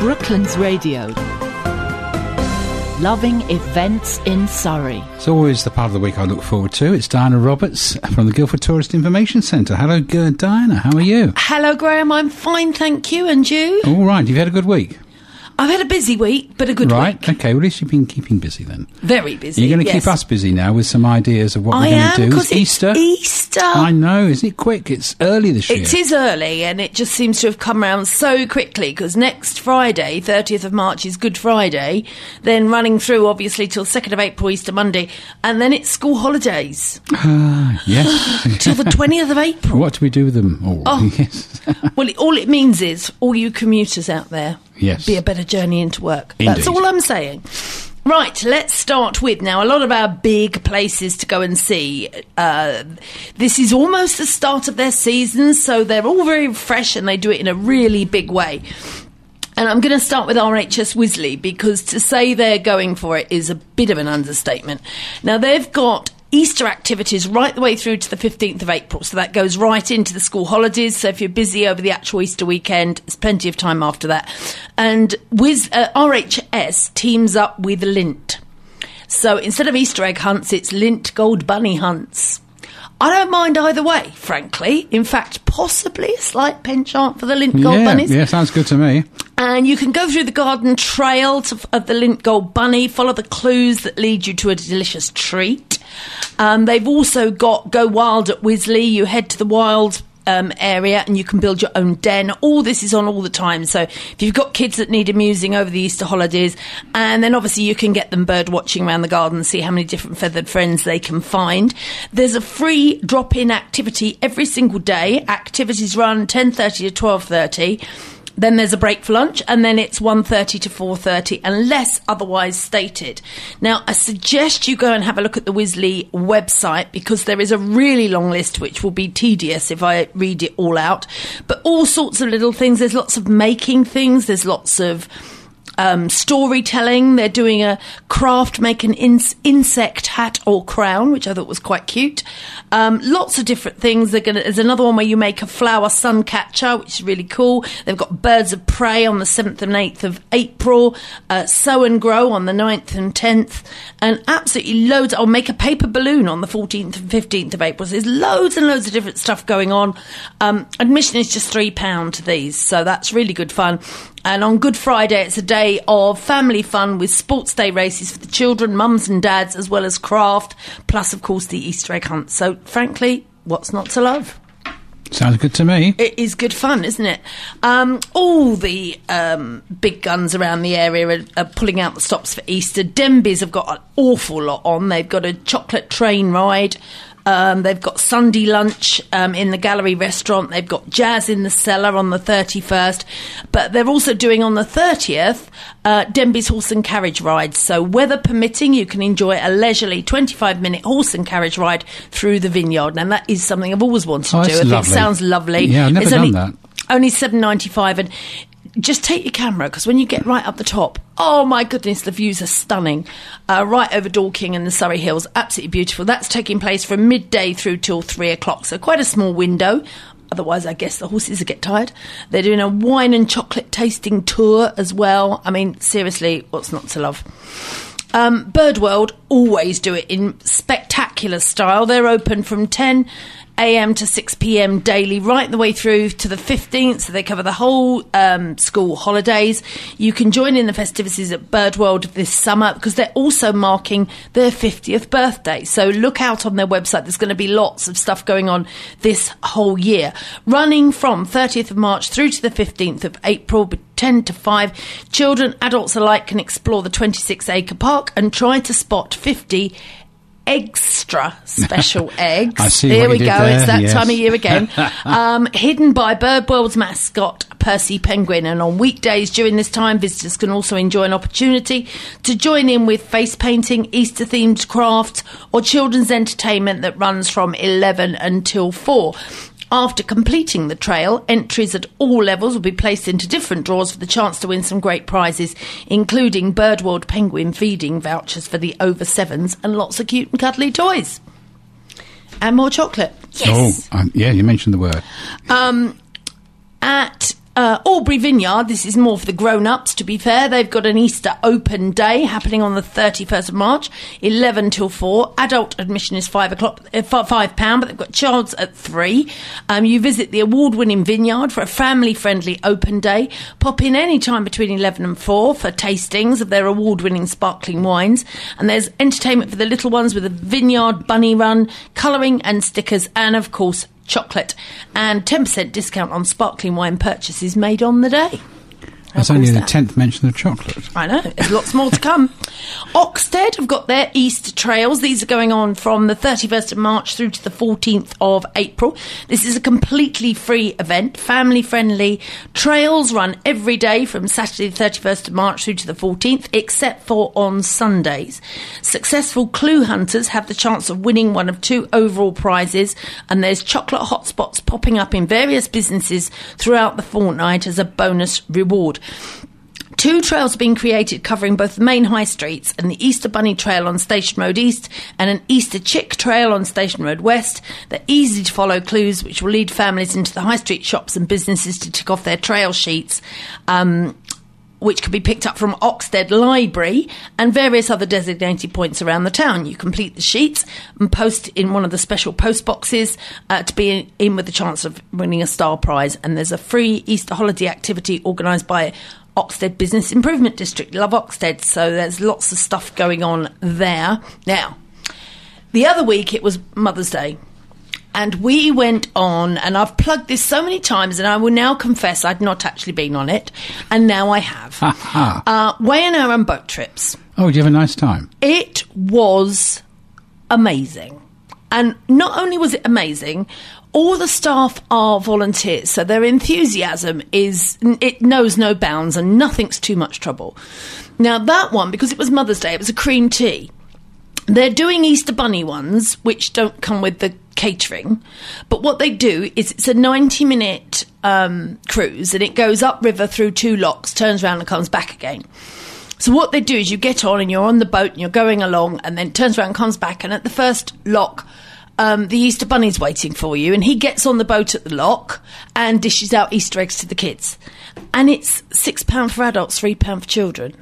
Brooklands Radio. Loving events in Surrey. It's always the part of the week I look forward to. It's Diana Roberts from the Guildford Tourist Information Centre. Hello, Diana. How are you? Hello, Graham. I'm fine, thank you. And you? All right. You've had a good week. I've had a busy week, but a good right. week. Right. Okay. Well, at least you've been keeping busy then. Very busy. You're going to yes. keep us busy now with some ideas of what I we're going to do. It's Easter. Easter. I know. Isn't it quick? It's early this year. It is early, and it just seems to have come around so quickly. Because next Friday, 30th of March, is Good Friday. Then running through, obviously, till 2nd of April, Easter Monday, and then it's school holidays Ah, yes. till the 20th of April. what do we do with them all? Oh. Yes. Well, it, all it means is all you commuters out there, Yes. be a better journey into work. Indeed. That's all I'm saying. Right, let's start with now a lot of our big places to go and see. Uh, this is almost the start of their season, so they're all very fresh and they do it in a really big way. And I'm going to start with RHS Wisley because to say they're going for it is a bit of an understatement. Now, they've got Easter activities right the way through to the 15th of April, so that goes right into the school holidays. So if you're busy over the actual Easter weekend, there's plenty of time after that. And Wiz, uh, RHS teams up with Lindt. So instead of Easter egg hunts, it's Lindt Gold Bunny hunts. I don't mind either way, frankly. In fact, possibly a slight penchant for the Lindt Gold yeah, Bunnies. yeah, sounds good to me. And you can go through the garden trail to, of the Lindt Gold Bunny, follow the clues that lead you to a delicious treat. Um, they've also got Go Wild at Wisley. You head to the wild um, area and you can build your own den. All this is on all the time. So if you've got kids that need amusing over the Easter holidays, and then obviously you can get them bird watching around the garden, see how many different feathered friends they can find. There's a free drop-in activity every single day. Activities run 10:30 to 12:30. Then there's a break for lunch, and then it's 1.30 to 4.30, unless otherwise stated. Now, I suggest you go and have a look at the Wisley website, because there is a really long list, which will be tedious if I read it all out. But all sorts of little things. There's lots of making things. There's lots of um, storytelling. They're doing a craft, make an ins- insect hat or crown, which I thought was quite cute. Um, lots of different things. Gonna, there's another one where you make a flower sun catcher, which is really cool. They've got birds of prey on the 7th and 8th of April, uh, sow and grow on the 9th and 10th, and absolutely loads. I'll make a paper balloon on the 14th and 15th of April. So there's loads and loads of different stuff going on. Um, admission is just £3 to these, so that's really good fun. And on Good Friday, it's a day of family fun with sports day races for the children, mums and dads, as well as craft, plus, of course, the Easter egg hunt. So, frankly, what's not to love? Sounds good to me. It is good fun, isn't it? Um, all the um, big guns around the area are, are pulling out the stops for Easter. Denbies have got an awful lot on. They've got a chocolate train ride. Um, they've got Sunday lunch um, in the gallery restaurant. They've got jazz in the cellar on the 31st. But they're also doing on the 30th uh, Denbies horse and carriage rides. So, weather permitting, you can enjoy a leisurely 25 minute horse and carriage ride through the vineyard. And that is something I've always wanted Oh, to do. I think it sounds lovely. Yeah, I've never It's done only, that. Only seven ninety five, and just take your camera because when you get right up the top, oh my goodness, the views are stunning. Uh, right over Dorking and the Surrey Hills, absolutely beautiful. That's taking place from midday through till three o'clock, so quite a small window. Otherwise, I guess the horses will get tired. They're doing a wine and chocolate tasting tour as well. I mean, seriously, what's not to love? Um, Birdworld always do it in spectacular style. They're open from 10 a.m. to 6 p.m. daily, right the way through to the 15th. So they cover the whole um, school holidays. You can join in the festivities at Birdworld this summer because they're also marking their 50th birthday. So look out on their website. There's going to be lots of stuff going on this whole year. Running from 30th of March through to the 15th of April. 10 to 5. Children, adults alike can explore the 26 acre park and try to spot 50 extra special eggs. I see Here what we go. there, It's that yes. time of year again. um, hidden by Birdworld's mascot, Percy Penguin. And on weekdays during this time, visitors can also enjoy an opportunity to join in with face painting, Easter themed crafts, or children's entertainment that runs from 11 until 4. After completing the trail, entries at all levels will be placed into different draws for the chance to win some great prizes, including Birdworld penguin feeding vouchers for the over sevens and lots of cute and cuddly toys. And more chocolate. Yes. Oh, um, yeah, you mentioned the word. Um, at uh, Albury Vineyard, this is more for the grown ups, to be fair. They've got an Easter open day happening on the 31st of March, 11 till 4. Adult admission is 5 o'clock, uh, £5, but they've got child's at 3. Um, you visit the award winning vineyard for a family friendly open day. Pop in any time between 11 and 4 for tastings of their award winning sparkling wines. And there's entertainment for the little ones with a vineyard bunny run, colouring and stickers, and of course, chocolate and 10% discount on sparkling wine purchases made on the day. That's only the tenth mention of chocolate. I know, there's lots more to come. Oxted have got their Easter trails. These are going on from the 31st of March through to the 14th of April. This is a completely free event, family friendly. Trails run every day from Saturday the 31st of March through to the 14th, except for on Sundays. Successful clue hunters have the chance of winning one of two overall prizes, and there's chocolate hotspots popping up in various businesses throughout the fortnight as a bonus reward. Two trails have been created covering both the main high streets and the Easter Bunny Trail on Station Road East and an Easter Chick Trail on Station Road West. They're easy to follow clues which will lead families into the high street shops and businesses to tick off their trail sheets. Um, which can be picked up from Oxted Library and various other designated points around the town. You complete the sheets and post in one of the special post boxes uh, to be in, in with the chance of winning a star prize. And there's a free Easter holiday activity organised by Oxted Business Improvement District. Love Oxted, so there's lots of stuff going on there. Now, the other week it was Mother's Day. And we went on, and I've plugged this so many times, and I will now confess I'd not actually been on it, and now I have. uh, Wey and Arun boat trips. Oh, did you have a nice time? It was amazing. And not only was it amazing, all the staff are volunteers, so their enthusiasm is, it knows no bounds and nothing's too much trouble. Now, that one, because it was Mother's Day, it was a cream tea. They're doing Easter Bunny ones, which don't come with the catering. But what they do is it's a 90 minute um, cruise and it goes upriver through two locks, turns around and comes back again. So what they do is you get on and you're on the boat and you're going along and then turns around and comes back and at the first lock um, the Easter Bunny's waiting for you and he gets on the boat at the lock and dishes out Easter eggs to the kids. And it's £6 for adults, £3 for children.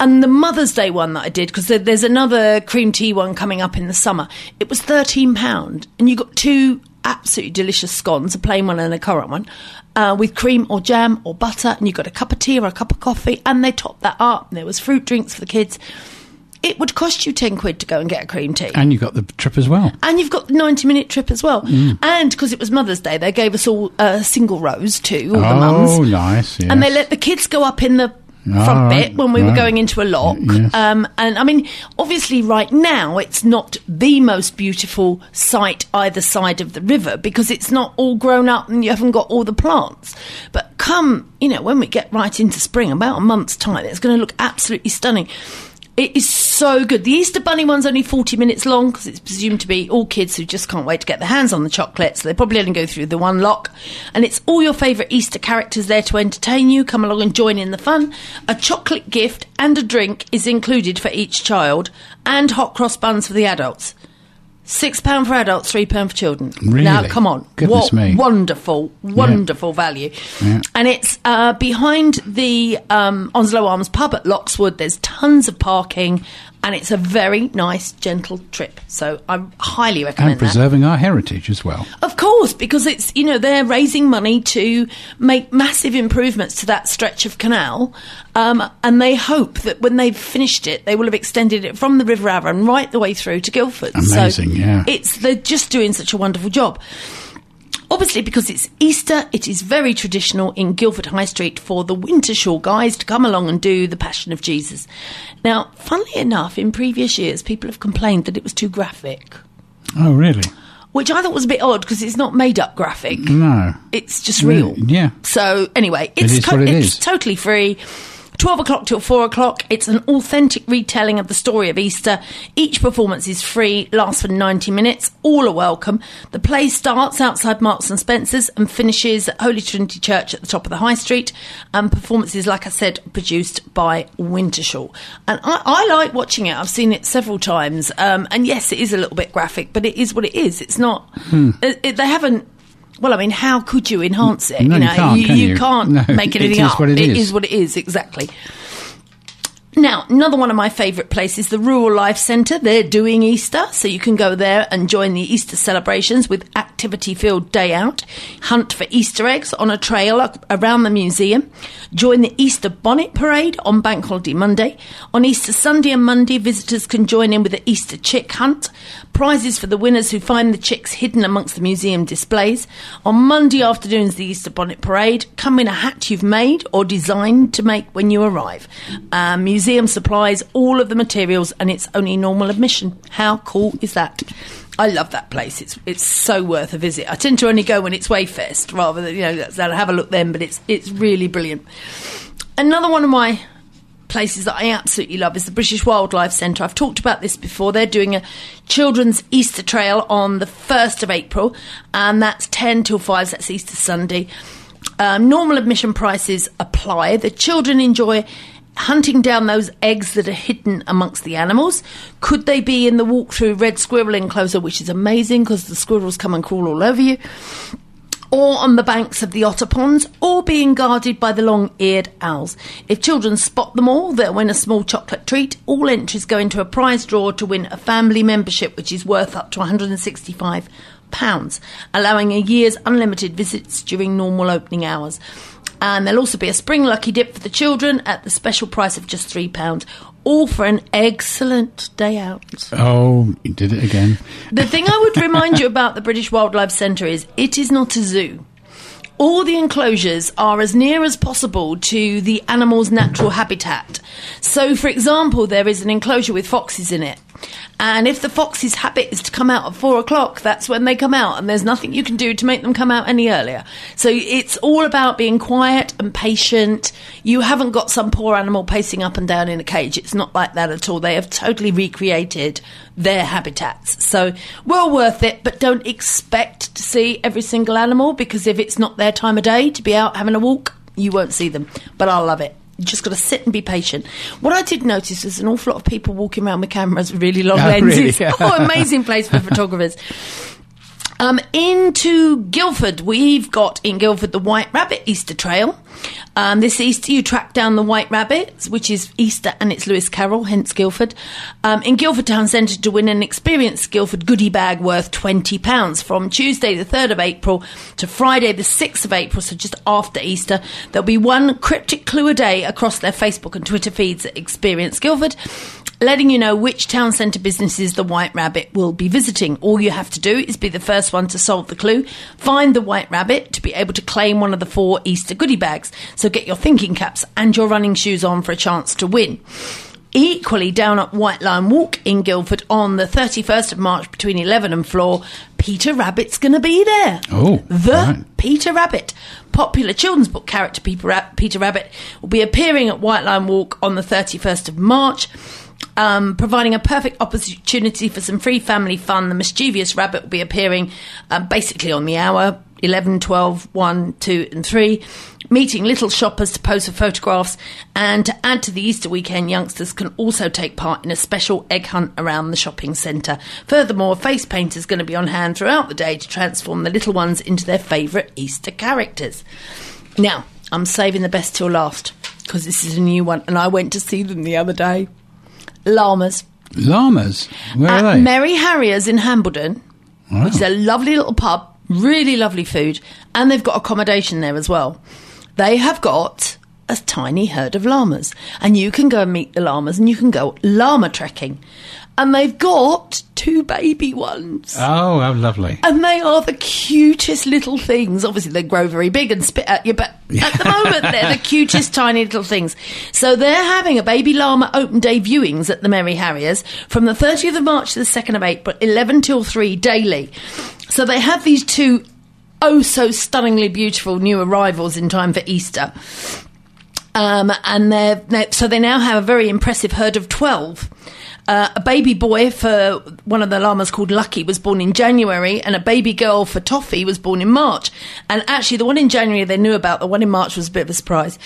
And the Mother's Day one that I did, because there's another cream tea one coming up in the summer, it was £13. And you got two absolutely delicious scones, a plain one and a currant one, uh, with cream or jam or butter. And you got a cup of tea or a cup of coffee. And they topped that up. And there was fruit drinks for the kids. It would cost you 10 quid to go and get a cream tea. And you got the trip as well. And you've got the 90 minute trip as well. And because it was Mother's Day, they gave us all uh, single rows too, all the mums. oh, nice. Yes. And they let the kids go up in the front right, bit when we were going into a lock. Yes. Um, and I mean, obviously, right now, it's not the most beautiful sight either side of the river because it's not all grown up and you haven't got all the plants. But come, you know, when we get right into spring, about a month's time, it's going to look absolutely stunning. It is so good. The Easter Bunny one's only 40 minutes long because it's presumed to be all kids who just can't wait to get their hands on the chocolate. So they probably only go through the one lock. And it's all your favourite Easter characters there to entertain you. Come along and join in the fun. A chocolate gift and a drink is included for each child and hot cross buns for the adults. Six pound for adults, three pound for children. Really? Now, come on, Goodness what me. wonderful, wonderful value. Yeah. And it's uh, behind the um, Onslow Arms pub at Loxwood. There's tons of parking, and it's a very nice, gentle trip. So I highly recommend And that. preserving our heritage as well. Of course, because it's you know they're raising money to make massive improvements to that stretch of canal, um, and they hope that when they've finished it, they will have extended it from the River Arun right the way through to Guildford. Amazing, so yeah. It's they're just doing such a wonderful job. Obviously, because it's Easter, it is very traditional in Guildford High Street for the Wintershall guys to come along and do the Passion of Jesus. Now, funnily enough, in previous years, people have complained that it was too graphic Oh, really? which I thought was a bit odd because it's not made up graphic. No. It's just real. Yeah. So anyway, it's is what it it's is. totally free. 12 o'clock till 4 o'clock. It's an authentic retelling of the story of Easter. Each performance is free, lasts for 90 minutes. All are welcome. The play starts outside Marks and Spencer's and finishes at Holy Trinity Church at the top of the High Street. And performances, like I said, produced by Wintershall. And I, I like watching it. I've seen it several times. Um, and yes, it is a little bit graphic, but it is what it is. It's not. Hmm. It, it- they haven't well, I mean, how could you enhance it? No, you can't, can you? can't No, make anything is up. what it It is. is what it is, exactly. Now, another one of my favourite places, the Rural Life Centre. They're doing Easter, so you can go there and join the Easter celebrations with activity filled day out. Hunt for Easter eggs on a trail around the museum. Join the Easter Bonnet Parade on Bank Holiday Monday. On Easter Sunday and Monday, visitors can join in with the Easter Chick Hunt. Prizes for the winners who find the chicks hidden amongst the museum displays. On Monday afternoon's the Easter Bonnet Parade. Come in a hat you've made or designed to make when you arrive. Um, museum supplies all of the materials and it's only normal admission. How cool is that? I love that place. It's it's so worth a visit. I tend to only go when it's Wayfest rather than you know I'll have a look then, but it's it's really brilliant. Another one of my places that I absolutely love is the British Wildlife Centre. I've talked about this before. They're doing a children's Easter trail on the 1st of April, and that's 10 till 5, so that's Easter Sunday. Um, normal admission prices apply. The children enjoy hunting down those eggs that are hidden amongst the animals. Could they be in the walk-through red squirrel enclosure, which is amazing because the squirrels come and crawl all over you? or on the banks of the otter ponds, or being guarded by the long eared owls. If children spot them all, they'll win a small chocolate treat. All entries go into a prize draw to win a family membership, which is worth up to £165, allowing a year's unlimited visits during normal opening hours. And there'll also be a spring lucky dip for the children at the special price of just £3, all for an excellent day out. Oh, you did it again. The thing I would remind you about the British Wildlife Centre is it is not a zoo. All the enclosures are as near as possible to the animal's natural habitat. So, for example, there is an enclosure with foxes in it. And if the fox's habit is to come out at four o'clock, that's when they come out, and there's nothing you can do to make them come out any earlier. So it's all about being quiet and patient. You haven't got some poor animal pacing up and down in a cage. It's not like that at all. They have totally recreated their habitats. So well worth it, but don't expect to see every single animal because if it's not their time of day to be out having a walk, you won't see them. But I love it. You just got to sit and be patient. What I did notice is an awful lot of people walking around with cameras with really long Oh, lenses. really? oh, amazing place for photographers. Um, into Guildford, we've got in Guildford the White Rabbit Easter Trail. Um, this Easter, you track down the White Rabbit, which is Easter and it's Lewis Carroll, hence Guildford, um, in Guildford Town Centre to win an Experience Guildford goodie bag worth £20 from Tuesday the 3rd of April to Friday the 6th of April, so just after Easter. There'll be one cryptic clue a day across their Facebook and Twitter feeds at Experience Guildford letting you know which town centre businesses the White Rabbit will be visiting. All you have to do is be the first one to solve the clue, find the White Rabbit to be able to claim one of the four Easter goodie bags. So get your thinking caps and your running shoes on for a chance to win. Equally down at White Lion Walk in Guildford on the 31st of March between 11 and 4, Peter Rabbit's going to be there. Oh, the right. Peter Rabbit. Popular children's book character Peter, Peter Rabbit will be appearing at White Lion Walk on the 31st of March, um, providing a perfect opportunity for some free family fun. The mischievous rabbit will be appearing um, basically on the hour 11, 12, 1, 2, and 3, meeting little shoppers to pose for photographs. And to add to the Easter weekend, youngsters can also take part in a special egg hunt around the shopping centre. Furthermore, face painters going to be on hand throughout the day to transform the little ones into their favourite Easter characters. Now, I'm saving the best till last because this is a new one, and I went to see them the other day. Llamas Llamas. Where at are they? Merry Harriers in Hambledon, Wow. which is a ah. lovely little pub, really lovely food, and they've got accommodation there as well. They have got a tiny herd of llamas, and you can go and meet the llamas, and you can go llama trekking, and they've got two baby ones. oh, how lovely. And they are the cutest little things. Obviously, they grow very big and spit at you, but at the moment, they're the cutest tiny little things. So they're having a baby llama open day viewings at the Merry Harriers from the 30th of March to the 2nd of April, 11 till 3 daily. So they have these two oh so stunningly beautiful new arrivals in time for Easter. Um, and they're, they so they now have a very impressive herd of 12. Uh, a baby boy for one of the llamas called Lucky was born in January, and a baby girl for Toffee was born in March. And actually, the one in January they knew about, the one in March was a bit of a surprise.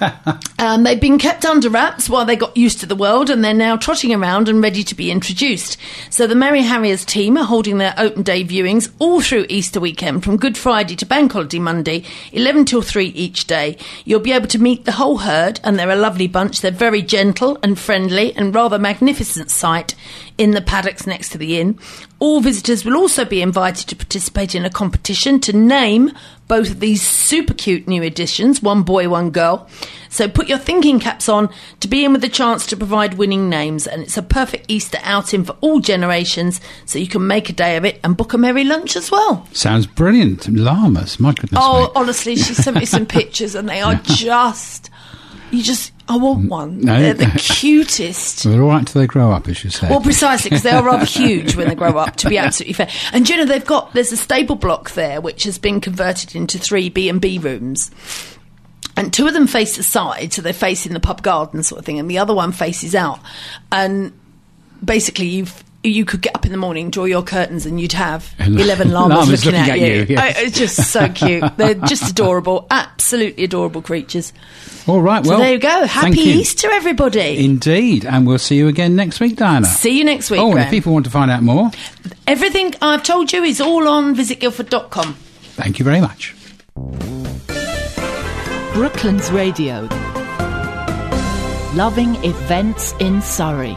um, they've been kept under wraps while they got used to the world, and they're now trotting around and ready to be introduced. So the Merry Harriers team are holding their open day viewings all through Easter weekend from Good Friday to Bank Holiday Monday, 11 till 3 each day. You'll be able to meet the whole herd, and they're a lovely bunch. They're very gentle and friendly and rather magnificent sight in the paddocks next to the inn. All visitors will also be invited to participate in a competition to name both of these super cute new additions, one boy, one girl. So put your thinking caps on to be in with the chance to provide winning names, and it's a perfect Easter outing for all generations, so you can make a day of it and book a merry lunch as well. Sounds brilliant. Llamas, my goodness. Oh, me. honestly, she sent me some pictures, and they are just. You just. I want one. No. They're the cutest. They're all right until they grow up, as you say. Well, precisely because they are rather huge when they grow up. To be absolutely fair, and you know they've got there's a stable block there which has been converted into three B and B rooms. And two of them face the side, so they're facing the pub garden sort of thing, and the other one faces out. And basically, you've you could get up in the morning, draw your curtains, and you'd have eleven llamas, Llamas looking, looking at, at you. you, yes. I- it's just so cute. They're just adorable, absolutely adorable creatures. all right, So well. there you go. Happy you. Easter, everybody. Indeed. And we'll see you again next week, Diana. See you next week. Oh, and Graham. if people want to find out more, Everything I've told you is all on visitguildford.com. thank you very much. Brooklands Radio. Loving events in Surrey.